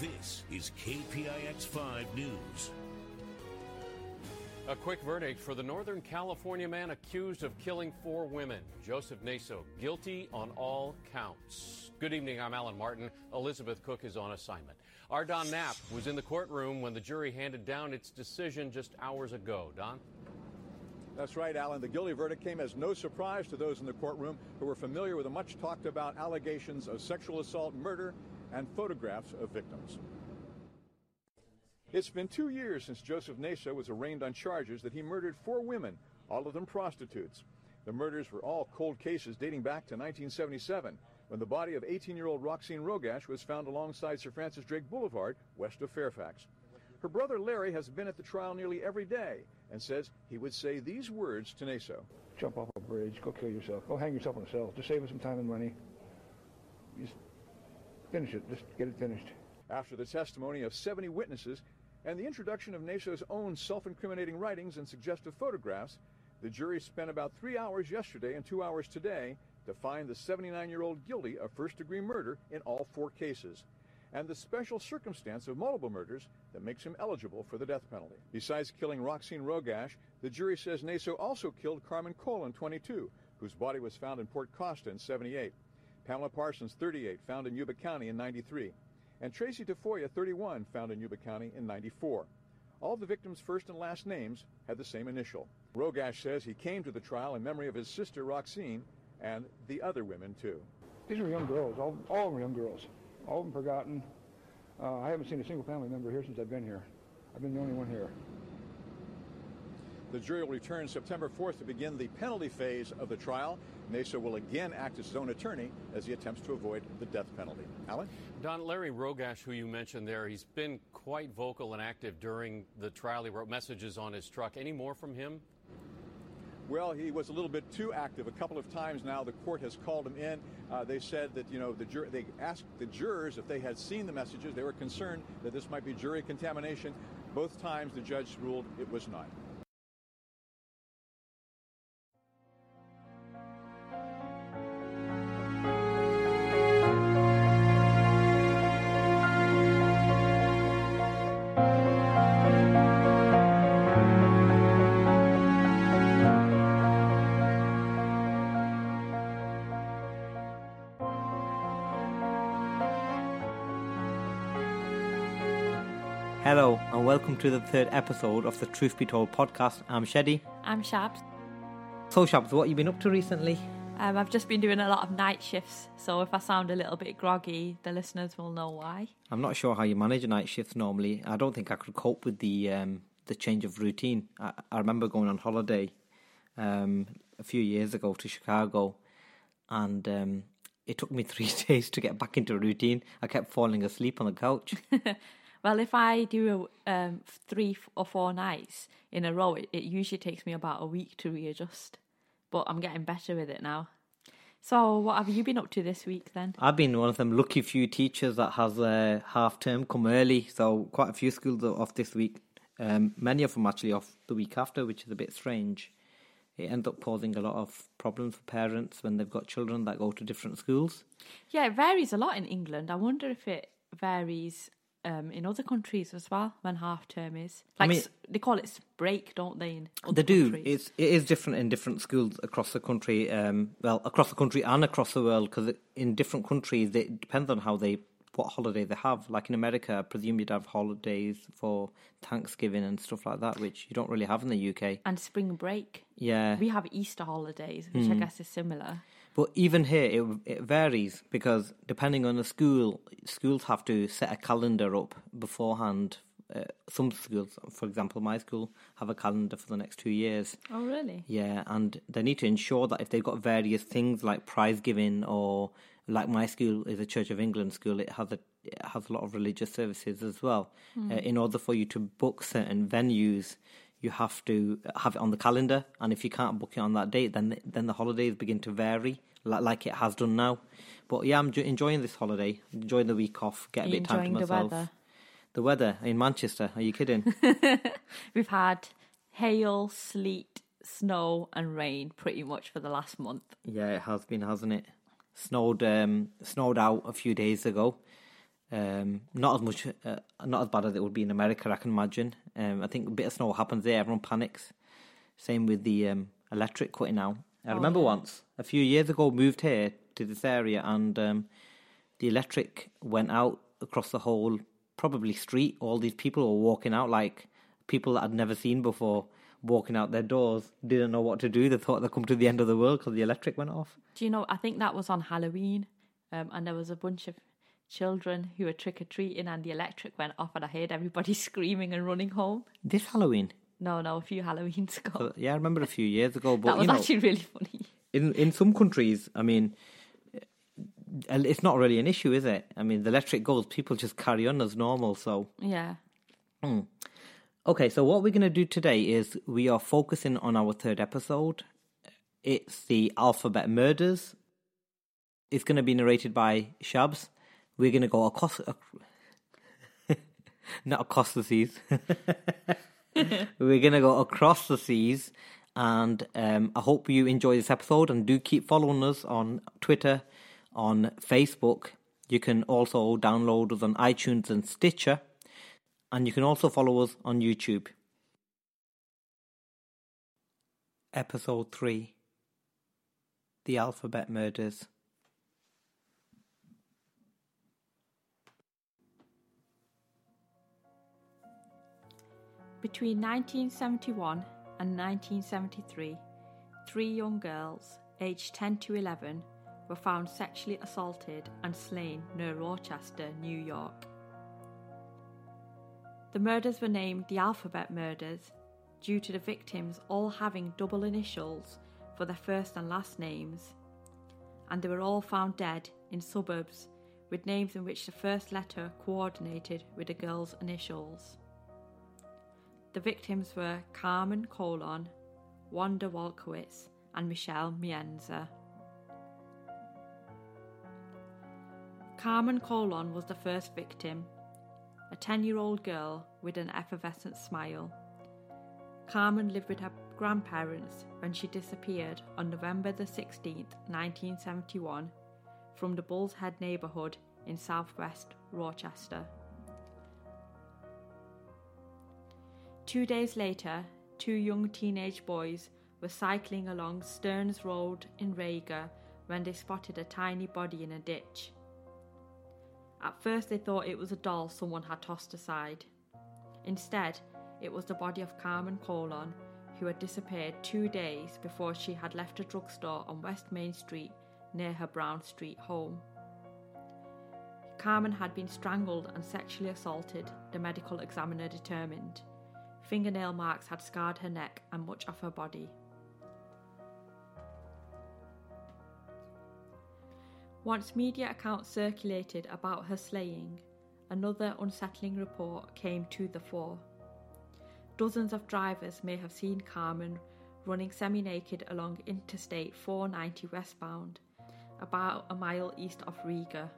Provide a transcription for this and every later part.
This is KPIX 5 News. A quick verdict for the Northern California man accused of killing four women. Joseph Naso, guilty on all counts. Good evening, I'm Alan Martin. Elizabeth Cook is on assignment. Our Don Knapp was in the courtroom when the jury handed down its decision just hours ago. Don? That's right, Alan. The guilty verdict came as no surprise to those in the courtroom who were familiar with the much talked about allegations of sexual assault, murder, and photographs of victims. It's been two years since Joseph Naso was arraigned on charges that he murdered four women, all of them prostitutes. The murders were all cold cases dating back to 1977, when the body of 18-year-old Roxene Roggasch was found alongside Sir Francis Drake Boulevard, west of Fairfax. Her brother Larry has been at the trial nearly every day and says he would say these words to Naso. Jump off a bridge, go kill yourself, go hang yourself on a cell. Just save us some time and money. Just finish it, just get it finished. After the testimony of 70 witnesses and the introduction of Naso's own self-incriminating writings and suggestive photographs, the jury spent about three hours yesterday and two hours today to find the 79-year-old guilty of first-degree murder in all four cases and the special circumstance of multiple murders that makes him eligible for the death penalty. Besides killing Roxene Roggasch, the jury says Naso also killed Carmen Colon, 22, whose body was found in Port Costa in 78. Pamela Parsons, 38, found in Yuba County in 93. And Tracy Tafoya, 31, found in Yuba County in 94. All the victims' first and last names had the same initial. Roggasch says he came to the trial in memory of his sister Roxine and the other women, too. These are young girls, all, all of them young girls all of them forgotten. Uh, I haven't seen a single family member here since I've been here. I've been the only one here. The jury will return September 4th to begin the penalty phase of the trial. Naso will again act as his own attorney as he attempts to avoid the death penalty. Alan? Don Larry Roggasch, who you mentioned there, he's been quite vocal and active during the trial. He wrote messages on his truck. Any more from him? Well, he was a little bit too active. A couple of times now, the court has called him in. Uh, they said that you know the jur- they asked the jurors if they had seen the messages. They were concerned that this might be jury contamination. Both times, the judge ruled it was not. Hello, and welcome to the third episode of the Truth Be Told podcast. I'm Sheddy. I'm Shabs. So, Shabs, what have you been up to recently? Um, I've just been doing a lot of night shifts, so if I sound a little bit groggy, the listeners will know why. I'm not sure how you manage a night shift normally. I don't think I could cope with the um, the change of routine. I, I remember going on holiday um, a few years ago to Chicago, and um, it took me three days to get back into routine. I kept falling asleep on the couch. Well, if I do um, three or four nights in a row, it, it usually takes me about a week to readjust. But I'm getting better with it now. So, what have you been up to this week then? I've been one of them lucky few teachers that has a half term come early, so quite a few schools are off this week. Um, many of them actually off the week after, which is a bit strange. It ends up causing a lot of problems for parents when they've got children that go to different schools. Yeah, it varies a lot in England. I wonder if it varies um, in other countries as well when half term is. Like I mean, s- they call it break, don't they? In other They do. countries? It's it is different in different schools across the country. Um, well, across the country and across the world, because in different countries it depends on how they what holiday they have. Like in America, I presume you'd have holidays for Thanksgiving and stuff like that, which you don't really have in the UK. and spring break. Yeah, We have Easter holidays, which I guess is similar. But even here, it it varies because depending on the school, schools have to set a calendar up beforehand. Uh, some schools, for example, my school, have a calendar for the next two years. Oh, really? Yeah, and they need to ensure that if they've got various things like prize giving or like my school is a Church of England school, it has a it has a lot of religious services as well. Uh, in order for you to book certain venues, you have to have it on the calendar, and if you can't book it on that date, then then the holidays begin to vary, like, like it has done now. But yeah, I'm enjoying this holiday, enjoying the week off, get a bit of time to enjoying the myself. weather? The weather in Manchester? Are you kidding? We've had hail, sleet, snow, and rain pretty much for the last month. Yeah, it has been, hasn't it? Snowed, um, snowed out a few days ago. Um, not as much, uh, not as bad as it would be in America, I can imagine. Um, I think a bit of snow happens there, everyone panics. Same with the um, electric cutting out. I Oh, remember yeah. once, a few years ago, moved here to this area, and um, the electric went out across the whole probably street. All these people were walking out like people that I'd never seen before, walking out their doors, didn't know what to do. They thought they'd come to the end of the world because the electric went off. Do you know? I think that was on Halloween, um, and there was a bunch of children who were trick or treating, and the electric went off, and I heard everybody screaming and running home. This Halloween. No, no, a few Halloweens ago. So, yeah, I remember a few years ago, but that was you know, actually really funny. in in some countries, I mean, uh, it's not really an issue, is it? I mean, the electric goes, people just carry on as normal. So, Yeah. okay, so what we're going to do today is we are focusing on our third episode. It's the Alphabet Murders. It's going to be narrated by Shabs. We're going to go across, not across the seas. We're going to go across the seas. And um, I hope you enjoy this episode and do keep following us on Twitter, on Facebook. You can also download us on iTunes and Stitcher. And you can also follow us on YouTube. Episode 3 The Alphabet Murders. Between 1971 and 1973, three young girls, aged 10 to 11, were found sexually assaulted and slain near Rochester, New York. The murders were named the Alphabet Murders due to the victims all having double initials for their first and last names, and they were all found dead in suburbs with names in which the first letter coordinated with the girl's initials. The victims were Carmen Colon, Wanda Walkowicz, and Michelle Maenza. Carmen Colon was the first victim, a 10 year old girl with an effervescent smile. Carmen lived with her grandparents when she disappeared on November the 16th, 1971, from the Bull's Head neighbourhood in southwest Rochester. Two days later, two young teenage boys were cycling along Stearns Road in Riga when they spotted a tiny body in a ditch. At first, they thought it was a doll someone had tossed aside. Instead, it was the body of Carmen Colon, who had disappeared two days before she had left a drugstore on West Main Street near her Brown Street home. Carmen had been strangled and sexually assaulted, the medical examiner determined. Fingernail marks had scarred her neck and much of her body. Once media accounts circulated about her slaying, another unsettling report came to the fore. Dozens of drivers may have seen Carmen running semi naked along Interstate 490 westbound, about a mile east of Riga.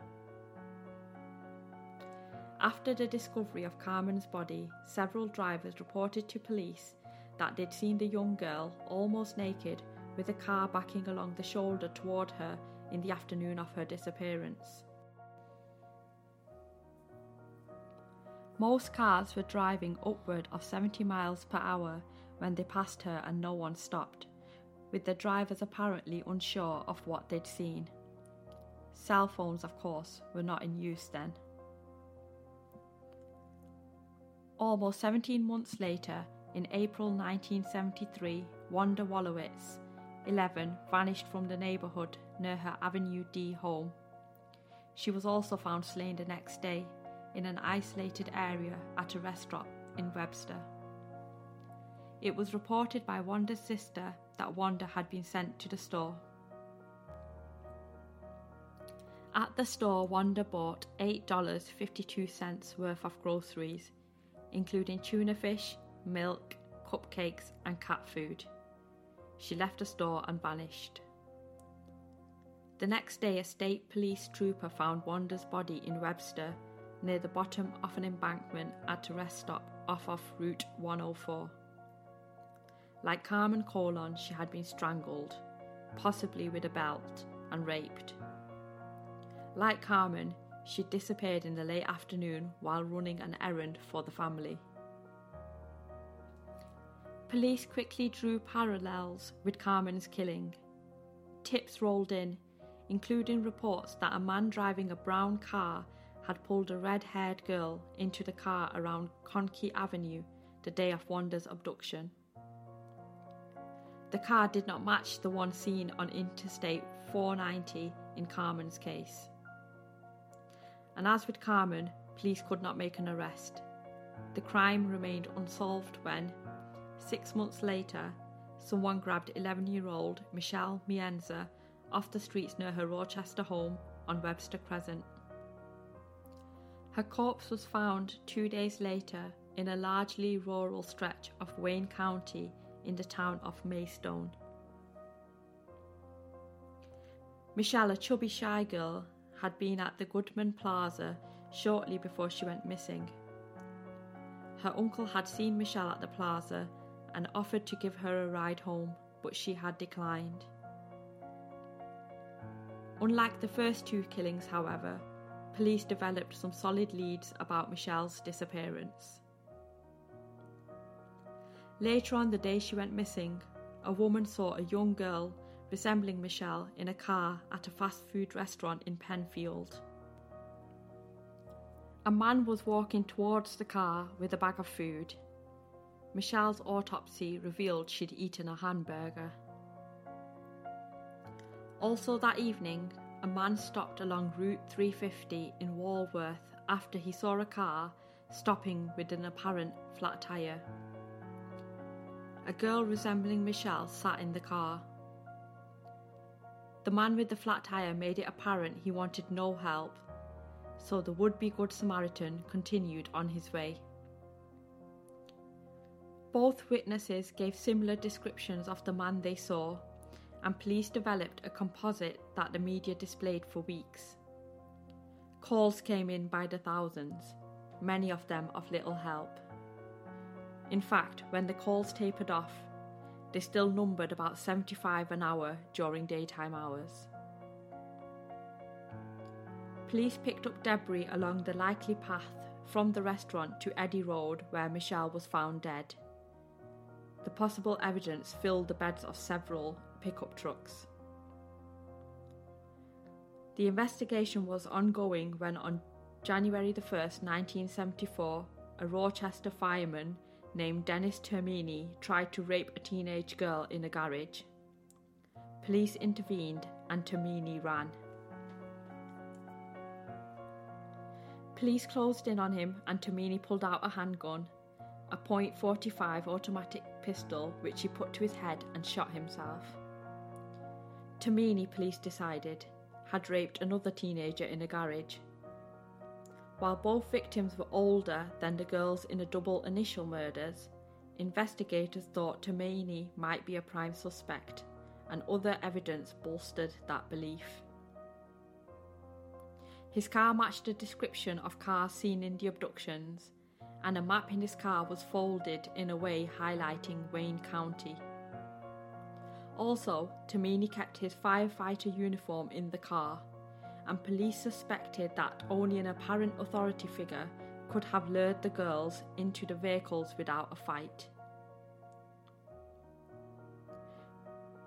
After the discovery of Carmen's body, several drivers reported to police that they'd seen the young girl almost naked with a car backing along the shoulder toward her in the afternoon of her disappearance. Most cars were driving upward of 70 miles per hour when they passed her and no one stopped, with the drivers apparently unsure of what they'd seen. Cell phones, of course, were not in use then. Almost 17 months later, in April 1973, Wanda Walkowicz, 11, vanished from the neighbourhood near her Avenue D home. She was also found slain the next day in an isolated area at a restaurant in Webster. It was reported by Wanda's sister that Wanda had been sent to the store. At the store, Wanda bought $8.52 worth of groceries, including tuna fish, milk, cupcakes, and cat food. She left the store and vanished. The next day, a state police trooper found Wanda's body in Webster near the bottom of an embankment at a rest stop off of Route 104. Like Carmen Colon, she had been strangled, possibly with a belt, and raped. Like Carmen, she disappeared in the late afternoon while running an errand for the family. Police quickly drew parallels with Carmen's killing. Tips rolled in, including reports that a man driving a brown car had pulled a red haired girl into the car around Conkey Avenue the day of Wanda's abduction. The car did not match the one seen on Interstate 490 in Carmen's case. And as with Carmen, police could not make an arrest. The crime remained unsolved when, Six months later, someone grabbed 11 year old Michelle Maenza off the streets near her Rochester home on Webster Crescent. Her corpse was found two days later in a largely rural stretch of Wayne County in the town of Macedon. Michelle, a chubby shy girl, had been at the Goodman Plaza shortly before she went missing. Her uncle had seen Michelle at the plaza and offered to give her a ride home, but she had declined. Unlike the first two killings, however, police developed some solid leads about Michelle's disappearance. Later on the day she went missing, a woman saw a young girl resembling Michelle in a car at a fast food restaurant in Penfield. A man was walking towards the car with a bag of food. Michelle's autopsy revealed she'd eaten a hamburger. Also, that evening, a man stopped along Route 350 in Walworth after he saw a car stopping with an apparent flat tyre. A girl resembling Michelle sat in the car. The man with the flat tyre made it apparent he wanted no help, so the would be Good Samaritan continued on his way. Both witnesses gave similar descriptions of the man they saw, and police developed a composite that the media displayed for weeks. Calls came in by the thousands, many of them of little help. In fact, when the calls tapered off, they still numbered about 75 an hour during daytime hours. Police picked up debris along the likely path from the restaurant to Eddy Road where Michelle was found dead. The possible evidence filled the beds of several pickup trucks. The investigation was ongoing when, on January 1, 1974, a Rochester fireman named Dennis Termini tried to rape a teenage girl in a garage. Police intervened and Termini ran. Police closed in on him and Termini pulled out a handgun a .45 automatic pistol which he put to his head and shot himself. Termini, police decided, had raped another teenager in a garage. While both victims were older than the girls in the double initial murders, investigators thought Termini might be a prime suspect, and other evidence bolstered that belief. His car matched the description of cars seen in the abductions, and a map in his car was folded in a way highlighting Wayne County. Also, Termini kept his firefighter uniform in the car, and police suspected that only an apparent authority figure could have lured the girls into the vehicles without a fight.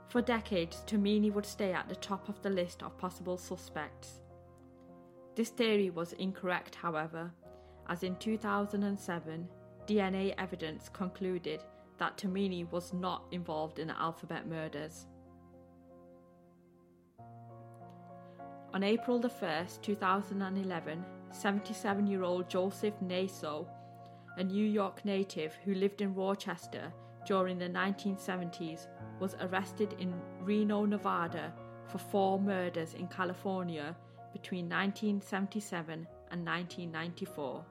For decades, Termini would stay at the top of the list of possible suspects. This theory was incorrect, however, as in 2007, DNA evidence concluded that Termini was not involved in the alphabet murders. On April 1, 2011, 77 year old Joseph Naso, a New York native who lived in Rochester during the 1970s, was arrested in Reno, Nevada for four murders in California between 1977 and 1994.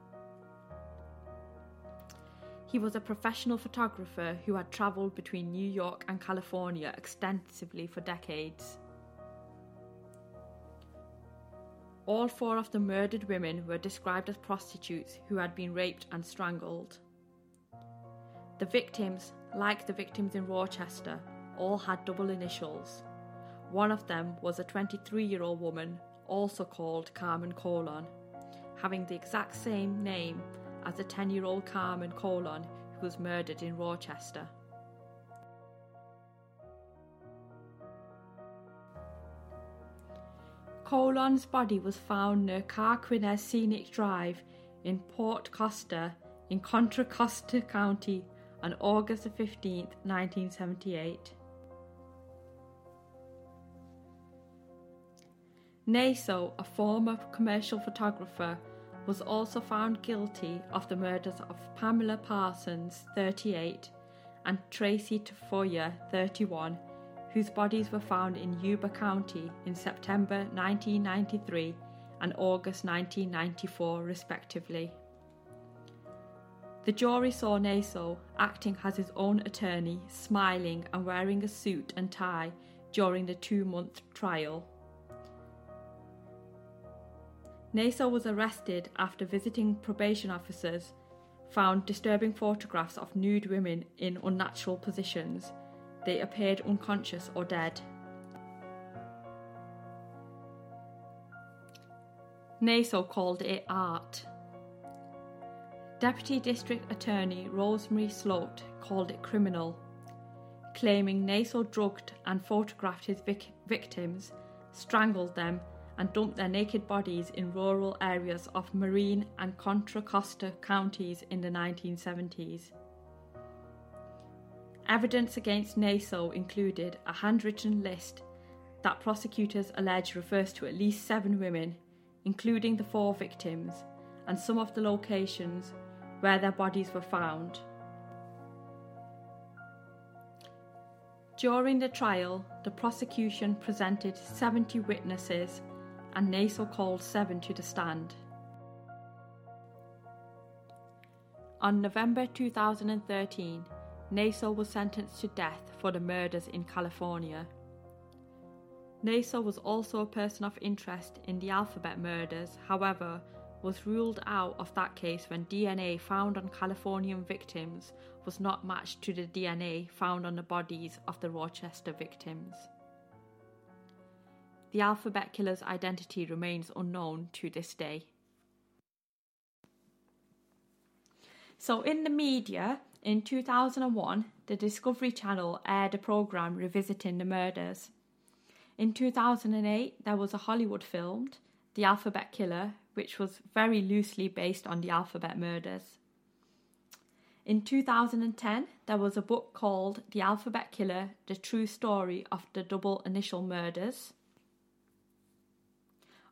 He was a professional photographer who had travelled between New York and California extensively for decades. All four of the murdered women were described as prostitutes who had been raped and strangled. The victims, like the victims in Rochester, all had double initials. One of them was a 23 year old woman also called Carmen Colon, having the exact same name as the 10 year old Carmen Colon who was murdered in Rochester. Colon's body was found near Carquinez Scenic Drive in Port Costa in Contra Costa County on August 15, 1978. Naso, a former commercial photographer, was also found guilty of the murders of Pamela Parsons, 38, and Tracy Tafoya, 31, whose bodies were found in Yuba County in September 1993 and August 1994, respectively. The jury saw Naso acting as his own attorney, smiling and wearing a suit and tie during the two month trial. Naso was arrested after visiting probation officers found disturbing photographs of nude women in unnatural positions. They appeared unconscious or dead. Naso called it art. Deputy District Attorney Rosemary Slote called it criminal, claiming Naso drugged and photographed his vic- victims, strangled them, and dumped their naked bodies in rural areas of Marin and Contra Costa counties in the 1970s. Evidence against Naso included a handwritten list that prosecutors allege refers to at least seven women, including the four victims, and some of the locations where their bodies were found. During the trial, the prosecution presented 70 witnesses and Naso called seven to the stand. On November 2013, Naso was sentenced to death for the murders in California. Naso was also a person of interest in the alphabet murders, however, was ruled out of that case when DNA found on Californian victims was not matched to the DNA found on the bodies of the Rochester victims. The alphabet killer's identity remains unknown to this day. So, in the media, in 2001, the Discovery Channel aired a program revisiting the murders. In 2008, there was a Hollywood film, The Alphabet Killer, which was very loosely based on the alphabet murders. In 2010, there was a book called The Alphabet Killer The True Story of the Double Initial Murders.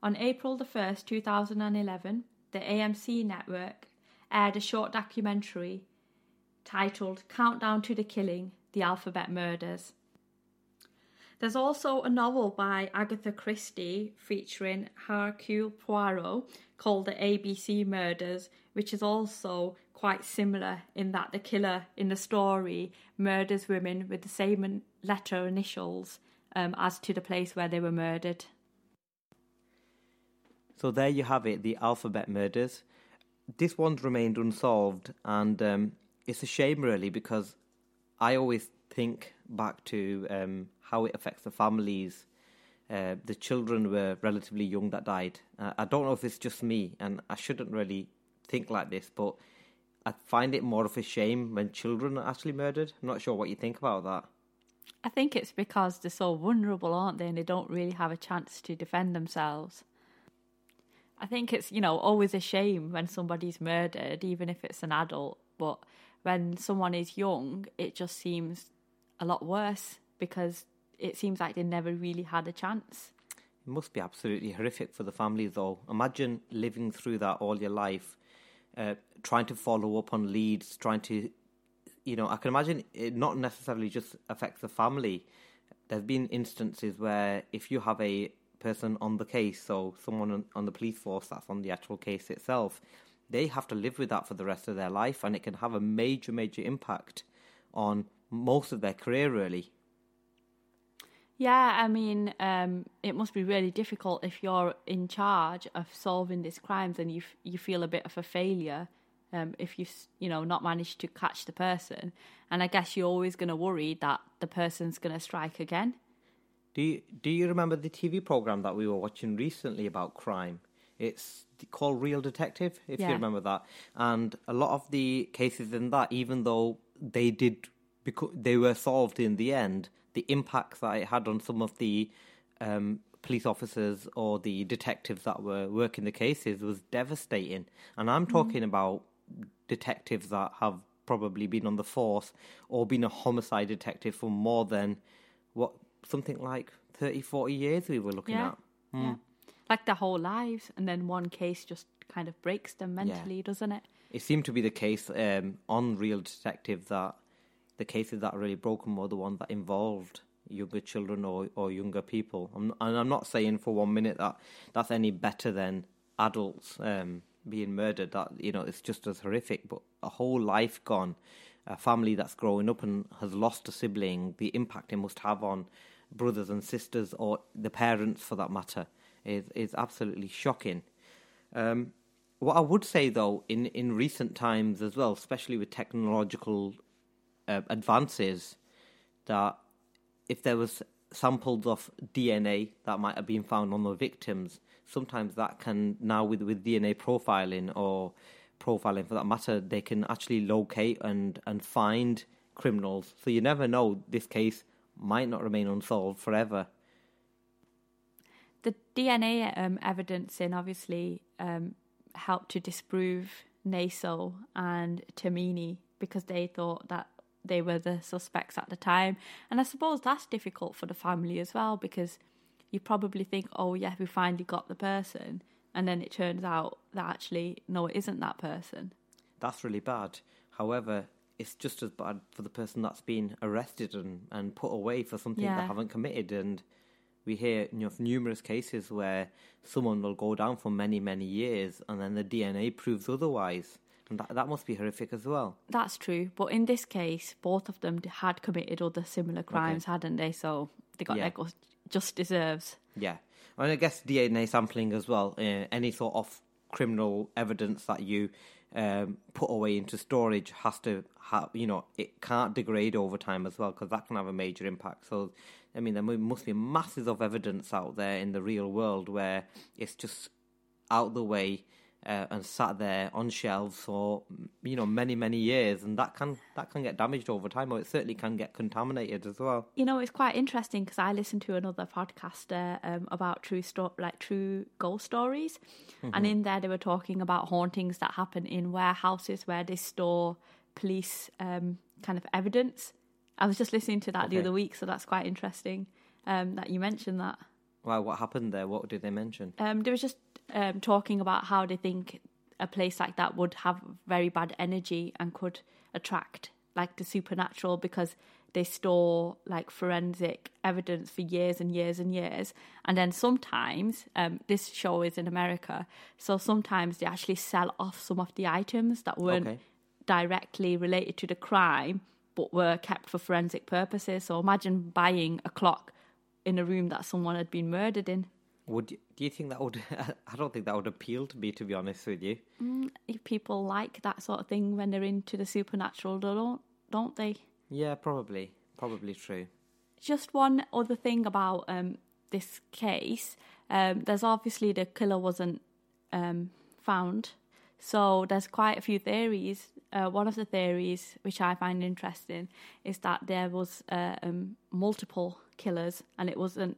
On April the 1st, 2011, the AMC network aired a short documentary titled Countdown to the Killing The Alphabet Murders. There's also a novel by Agatha Christie featuring Hercule Poirot called The ABC Murders, which is also quite similar in that the killer in the story murders women with the same letter initials um, as to the place where they were murdered. So there you have it, the alphabet murders. This one's remained unsolved, and um, it's a shame, really, because I always think back to um, how it affects the families. Uh, the children were relatively young that died. Uh, I don't know if it's just me, and I shouldn't really think like this, but I find it more of a shame when children are actually murdered. I'm not sure what you think about that. I think it's because they're so vulnerable, aren't they? And they don't really have a chance to defend themselves. I think it's, you know, always a shame when somebody's murdered, even if it's an adult. But when someone is young, it just seems a lot worse because it seems like they never really had a chance. It must be absolutely horrific for the family, though. Imagine living through that all your life, uh, trying to follow up on leads, trying to, you know, I can imagine it not necessarily just affects the family. There's been instances where if you have a person on the case, so someone on the police force that's on the actual case itself, they have to live with that for the rest of their life, and it can have a major, major impact on most of their career, really. Yeah, I mean, um, it must be really difficult if you're in charge of solving these crimes and you f- you feel a bit of a failure um, if you've you know not managed to catch the person. And I guess you're always going to worry that the person's going to strike again. Do you do you remember the TV program that we were watching recently about crime? It's called Real Detective, if Yeah. you remember that. And a lot of the cases in that, even though they did, because they were solved in the end, the impact that it had on some of the um, police officers or the detectives that were working the cases was devastating. And I'm talking about detectives that have probably been on the force or been a homicide detective for more than what something like 30 40 years we were looking Yeah. at Yeah. Like their whole lives, and then one case just kind of breaks them Yeah. mentally, doesn't it? it seemed to be the case um, on real detective that the cases that really broke them were the ones that involved younger children or, or younger people I'm, and i'm not saying for one minute that that's any better than adults um, being murdered that you know it's just as horrific but a whole life gone a family that's growing up and has lost a sibling the impact it must have on brothers and sisters or the parents for that matter is is absolutely shocking um, what I would say, though, in, in recent times as well, especially with technological uh, advances, that if there was samples of DNA that might have been found on the victims, sometimes that can now with with DNA profiling or profiling for that matter, they can actually locate and and find criminals. So you never know. This case might not remain unsolved forever. The DNA um, evidencing obviously um, helped to disprove Naso and Termini because they thought that they were the suspects at the time. And I suppose that's difficult for the family as well because you probably think, oh, yeah, we finally got the person. And then it turns out that actually, no, it isn't that person. That's really bad. However, it's just as bad for the person that's been arrested and, and put away for something Yeah. they haven't committed. And we hear you know, of numerous cases where someone will go down for many, many years and then the DNA proves otherwise. And that, that must be horrific as well. That's true. But in this case, both of them had committed other similar crimes, hadn't they? So they got Yeah. their just deserves. Yeah. And I guess DNA sampling as well, uh, any sort of criminal evidence that you um, put away into storage has to have, you know, it can't degrade over time as well because that can have a major impact. So, I mean, there must be masses of evidence out there in the real world where it's just out the way uh, and sat there on shelves for you know many many years, and that can that can get damaged over time, or it certainly can get contaminated as well. You know, it's quite interesting because I listened to another podcaster um, about true sto- like true ghost stories, and in there they were talking about hauntings that happen in warehouses where they store police um, kind of evidence. I was just listening to that the other week, so that's quite interesting um, that you mentioned that. Why? What happened there? What did they mention? Um, they were just um, talking about how they think a place like that would have very bad energy and could attract like the supernatural because they store like forensic evidence for years and years and years. And then sometimes, um, this show is in America, so sometimes they actually sell off some of the items that weren't Okay. directly related to the crime but were kept for forensic purposes. So imagine buying a clock in a room that someone had been murdered in. Would you, do you think that would? I don't think that would appeal to me, to be honest with you. if people like that sort of thing when they're into the supernatural, don't don't they? Yeah, probably, probably true. Just one other thing about um, this case. Um, there's obviously the killer wasn't um, found, so there's quite a few theories. Uh, one of the theories, which I find interesting, is that there was uh, um, multiple killers, and it wasn't.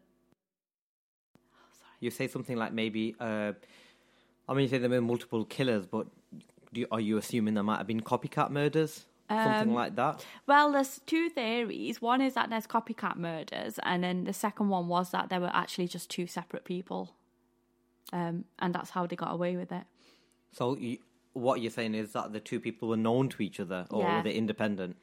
You say something like maybe. Uh, I mean, you say there were multiple killers, but do you, are you assuming there might have been copycat murders, something Um, like that? Well, there's two theories. One is that there's copycat murders, and then the second one was that there were actually just two separate people, um, and that's how they got away with it. So, you, what you're saying is that the two people were known to each other, or Yeah. were they independent?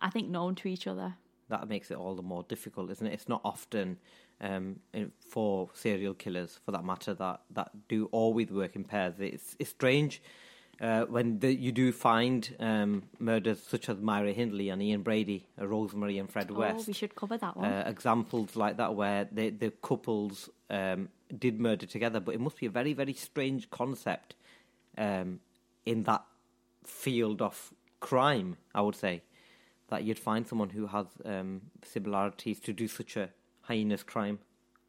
I think known to each other. That makes it all the more difficult, isn't it? It's not often um, in- for serial killers, for that matter, that, that do always work in pairs. It's it's strange uh, when the, you do find um, murders such as Myra Hindley and Ian Brady, uh, Rosemary and Fred Oh, West. we should cover that one. uh, examples like that where the the couples um, did murder together, but it must be a very very strange concept um, in that field of crime. I would say that you'd find someone who has um, similarities to do such a heinous crime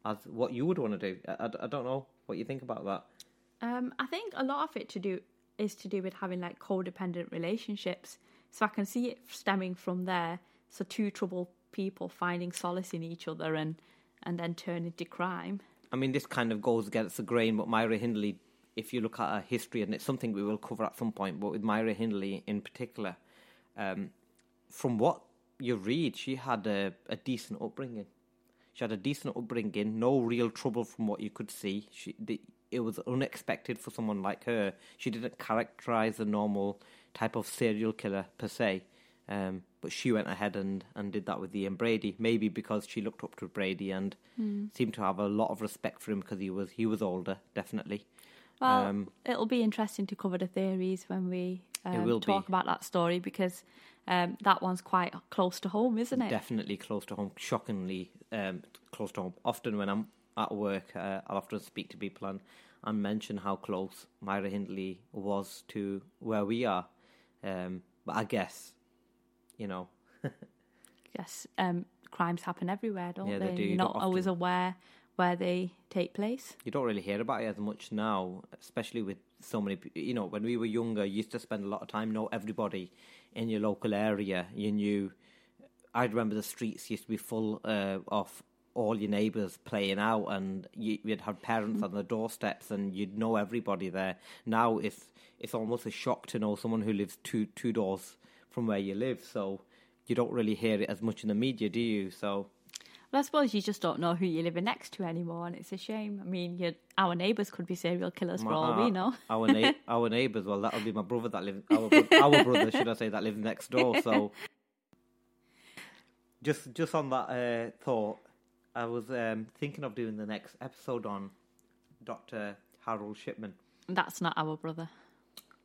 as what you would want to do. I, I, I don't know what you think about that. Um, I think a lot of it to do is to do with having like codependent relationships. So I can see it stemming from there. So two troubled people finding solace in each other and and then turn into crime. I mean, this kind of goes against the grain, but Myra Hindley, if you look at her history, and it's something we will cover at some point, but with Myra Hindley in particular, um, from what you read, she had a, a decent upbringing. She had a decent upbringing, no real trouble from what you could see. She, the, it was unexpected for someone like her. She didn't characterize the normal type of serial killer per se. Um, but she went ahead and, and did that with Ian Brady, maybe because she looked up to Brady and Hmm. seemed to have a lot of respect for him because he was he was older, definitely. Well, Um, it'll be interesting to cover the theories when we um, talk be. about that story because um, that one's quite close to home, isn't it? Definitely close to home, shockingly um, close to home. Often when I'm at work, uh, I'll often speak to people and, and mention how close Myra Hindley was to where we are. Um, but I guess, you know, Yes, um, crimes happen everywhere, don't Yeah, they? they do. You're not don't always aware where they take place. you don't really hear about it as much now, especially with so many. You know, when we were younger, you used to spend a lot of time know everybody in your local area. You knew. I remember the streets used to be full uh, of all your neighbours playing out, and you, you'd have parents on the doorsteps, and you'd know everybody there. Now it's it's almost a shock to know someone who lives two two doors from where you live. So you don't really hear it as much in the media, do you? So Well, I suppose you just don't know who you're living next to anymore, and it's a shame. I mean, our neighbours could be serial killers for all we know. Our na- our neighbours, well, that'll be my brother that lives. Our, bro- our brother, should I say, that lives next door. So, just just on that uh, thought, I was um, thinking of doing the next episode on Doctor Harold Shipman. That's not our brother.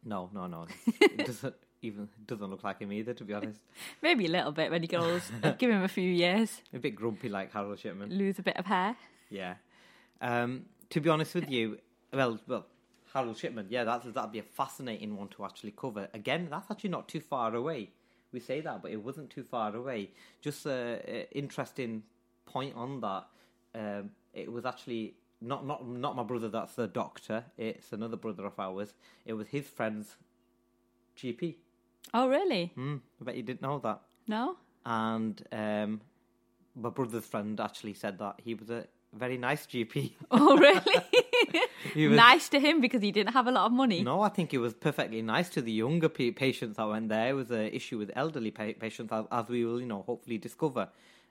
No, no, no, it doesn't even doesn't look like him either. To be honest, Maybe a little bit when he goes. give him a few years, a bit grumpy like Harold Shipman. lose a bit of hair. Yeah. Um, to be honest with you, well, well, Harold Shipman, yeah, that's that'd be a fascinating one to actually cover. Again, that's actually not too far away. We say that, but it wasn't too far away. Just a, a interesting point on that. Um, it was actually not not not my brother. That's the doctor. It's another brother of ours. It was his friend's GP. Oh, really? Mm, I bet you didn't know that. No. And um, my brother's friend actually said that he was a very nice GP. Oh, really? He was- nice to him because he didn't have a lot of money. No, I think it was perfectly nice to the younger pa- patients that went there. It was an issue with elderly pa- patients, as, as we will, you know, hopefully discover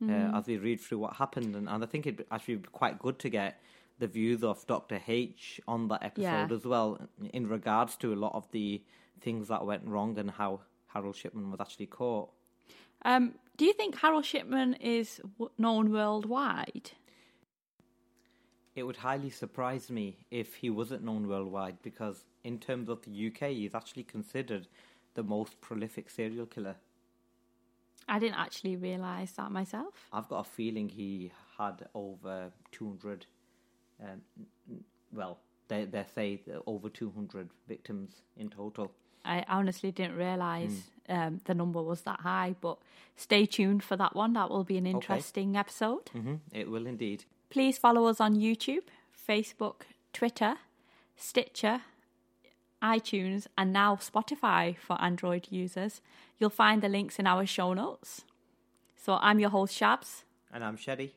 uh, as we read through what happened. And, and I think it'd actually be quite good to get the views of Dr. H on that episode Yeah. as well, in regards to a lot of the things that went wrong and how Harold Shipman was actually caught. Um, do you think Harold Shipman is known worldwide? It would highly surprise me if he wasn't known worldwide because, in terms of the UK, he's actually considered the most prolific serial killer. I didn't actually realise that myself. I've got a feeling he had over 200, um, well, they, they say over 200 victims in total. I honestly didn't realise Hmm. um, the number was that high, but stay tuned for that one. That will be an interesting episode. hmm It will indeed. Please follow us on YouTube, Facebook, Twitter, Stitcher, iTunes, and now Spotify for Android users. You'll find the links in our show notes. So I'm your host, Shabs. And I'm Sherry.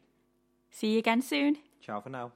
See you again soon. Ciao for now.